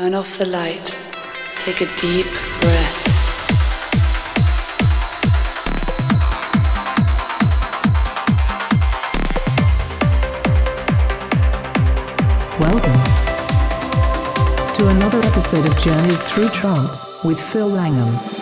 Turn off the light. Take a deep breath. Welcome to another episode of Journeys Through Trance with Phil Langham.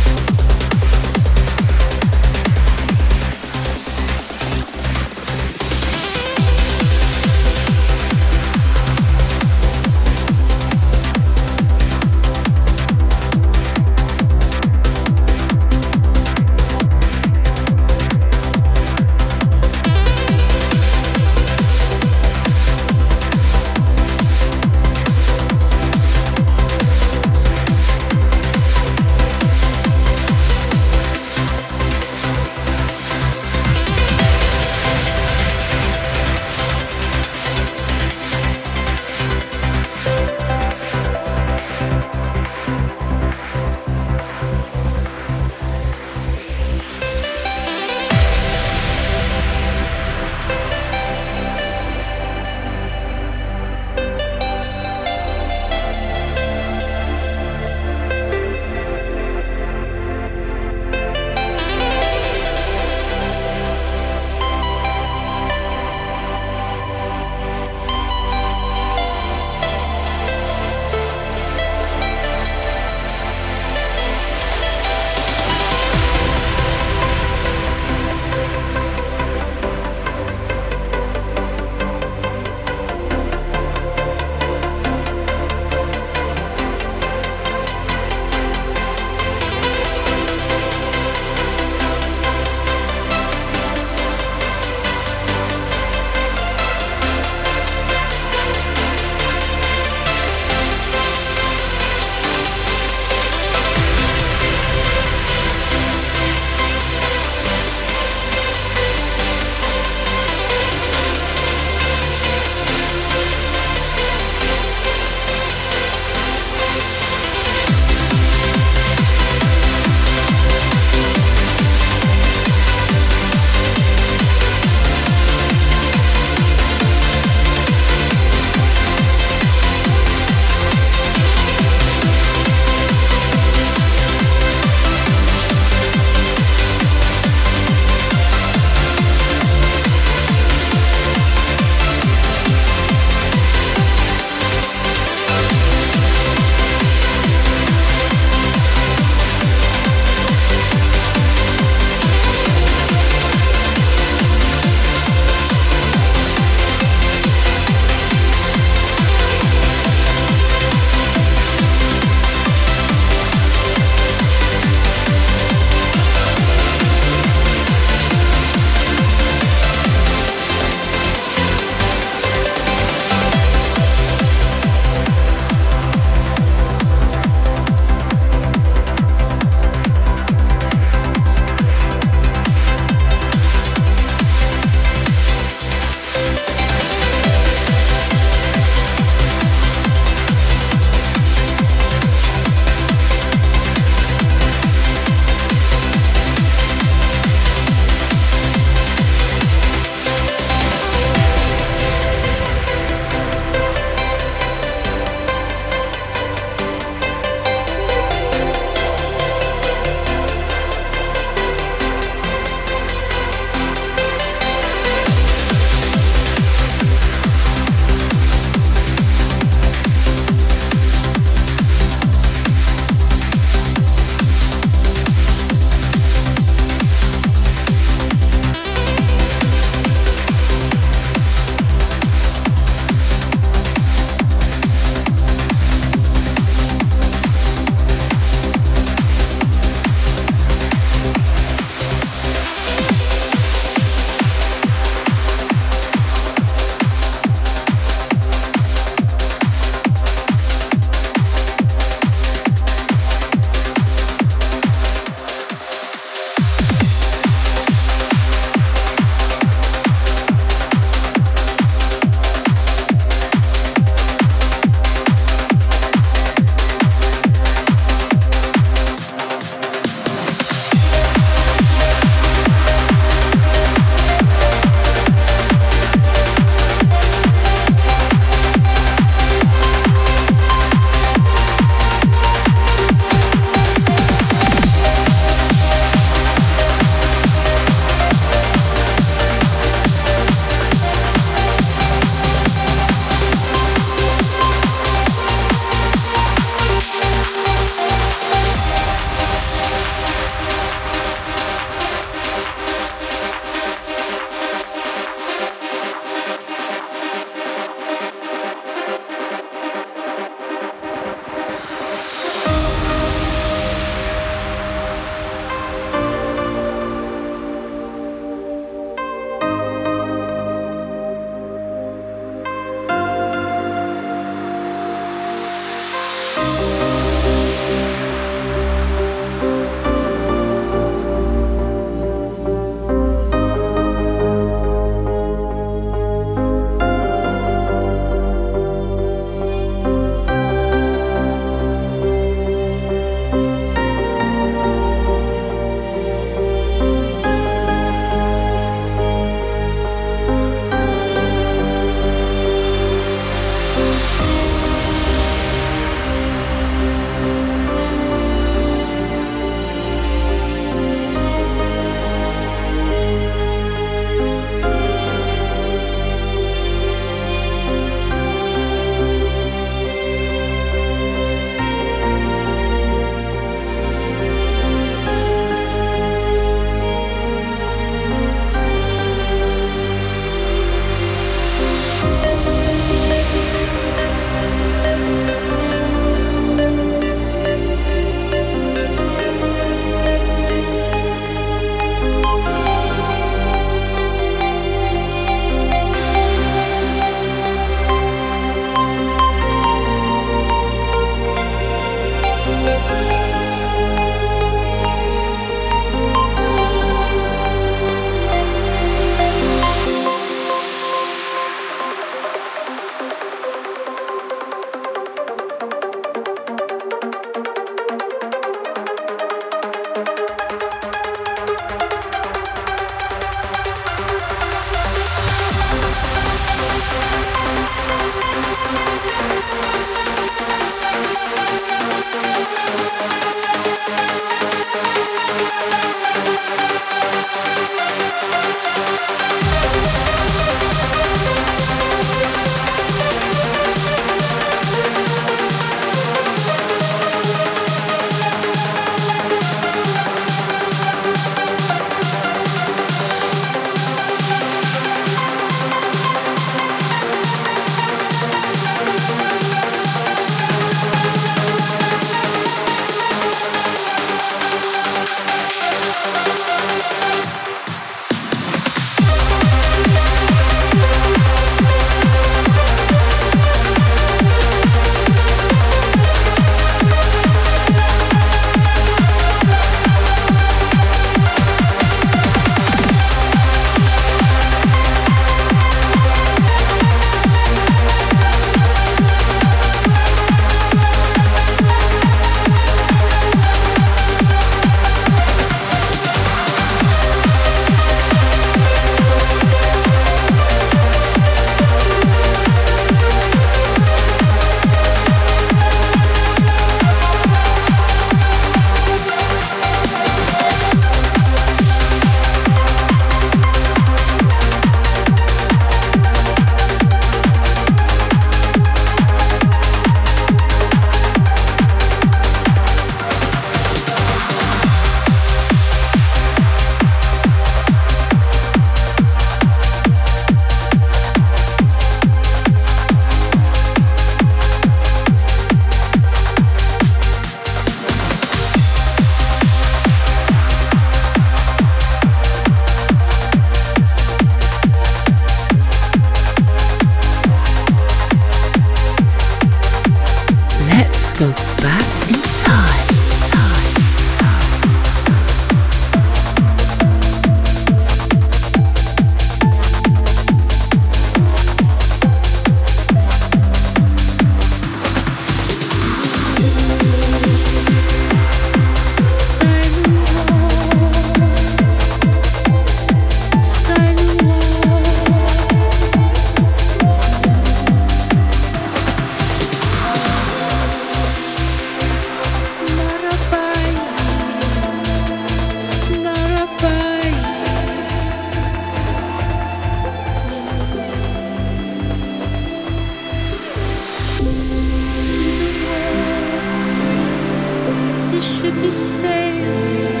You say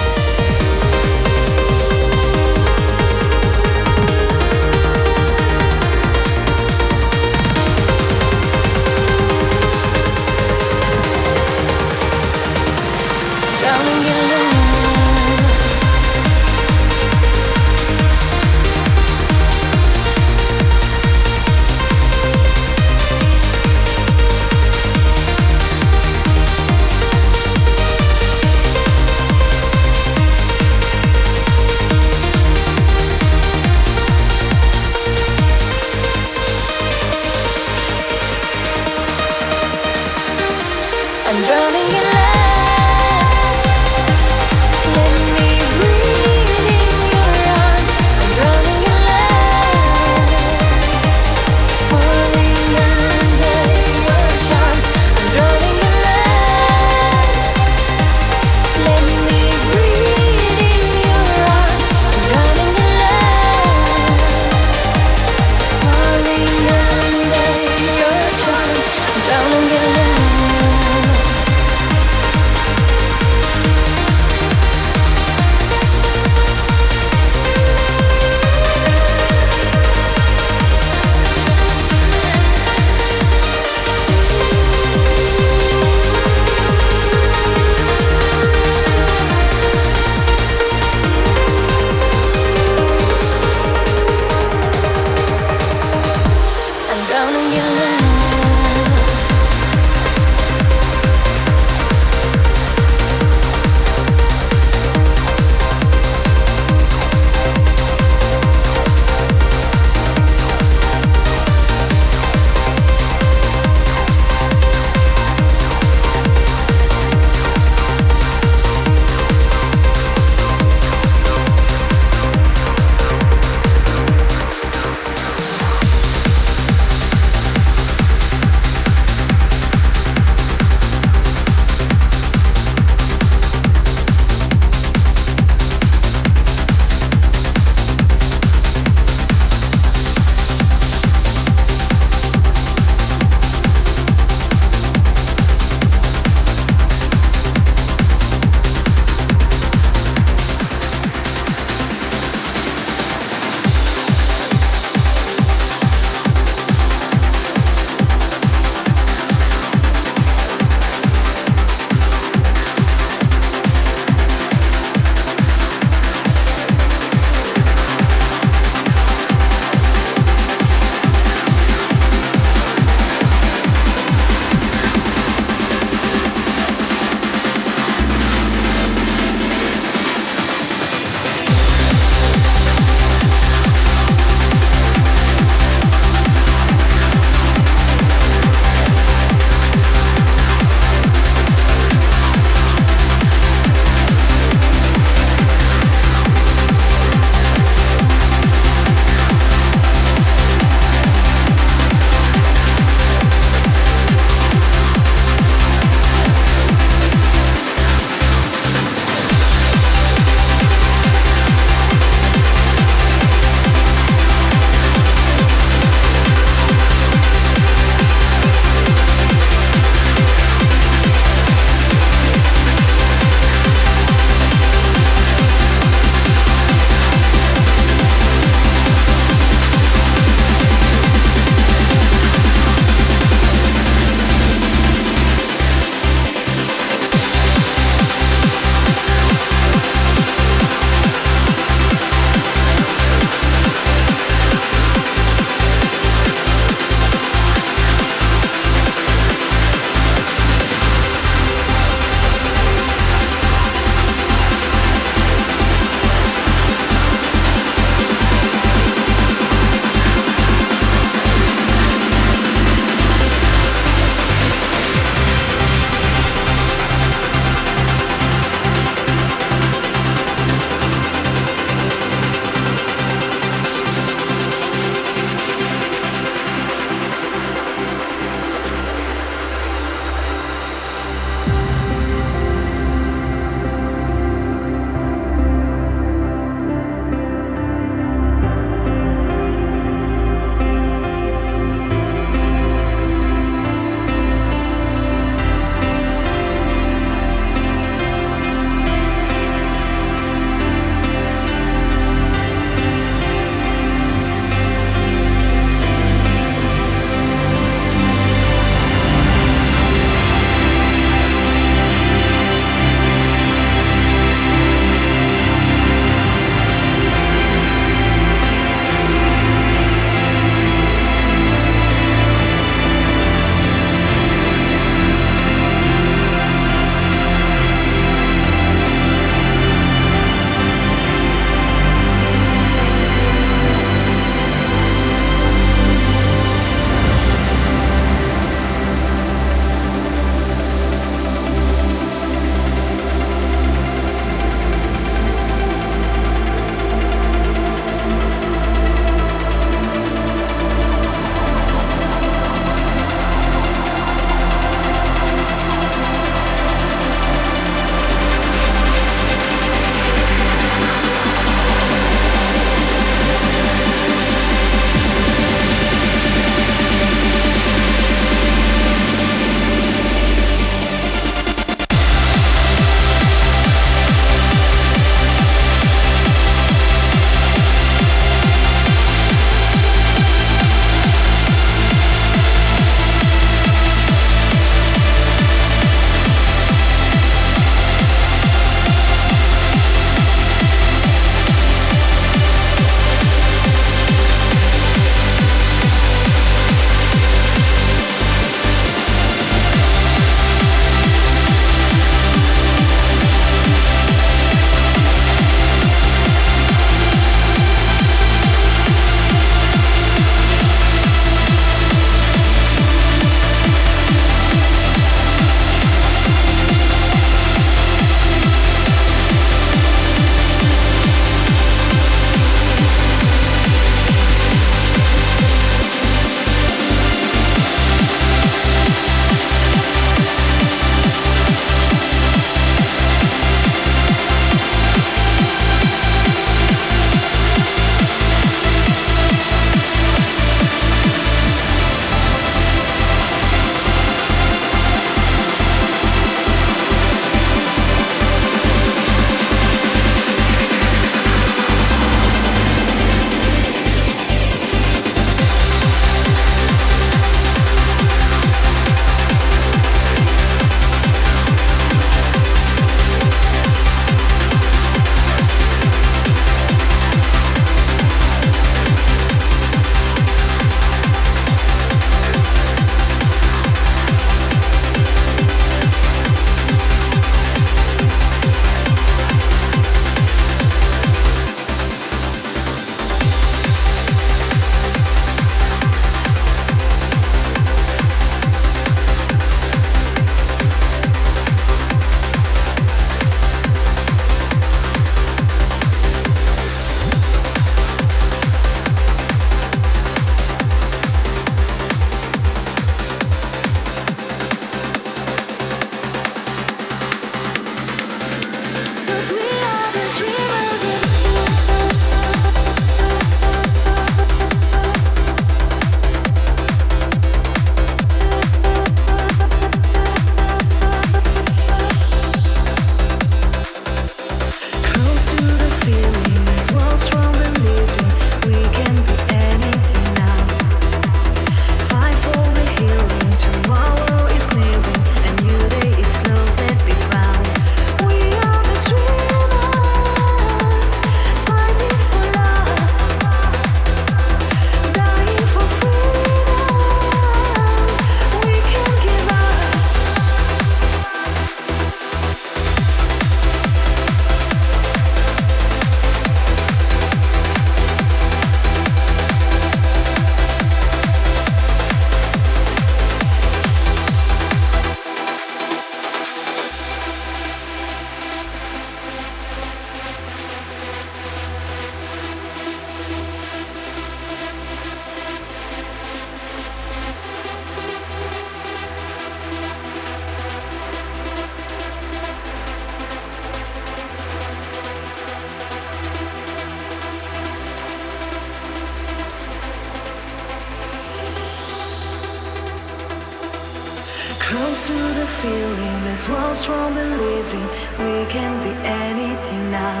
strong believing we can be anything now.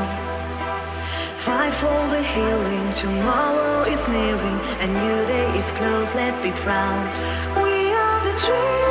Fight for the healing, tomorrow is nearing, a new day is close, let's be proud. We are the dreamers,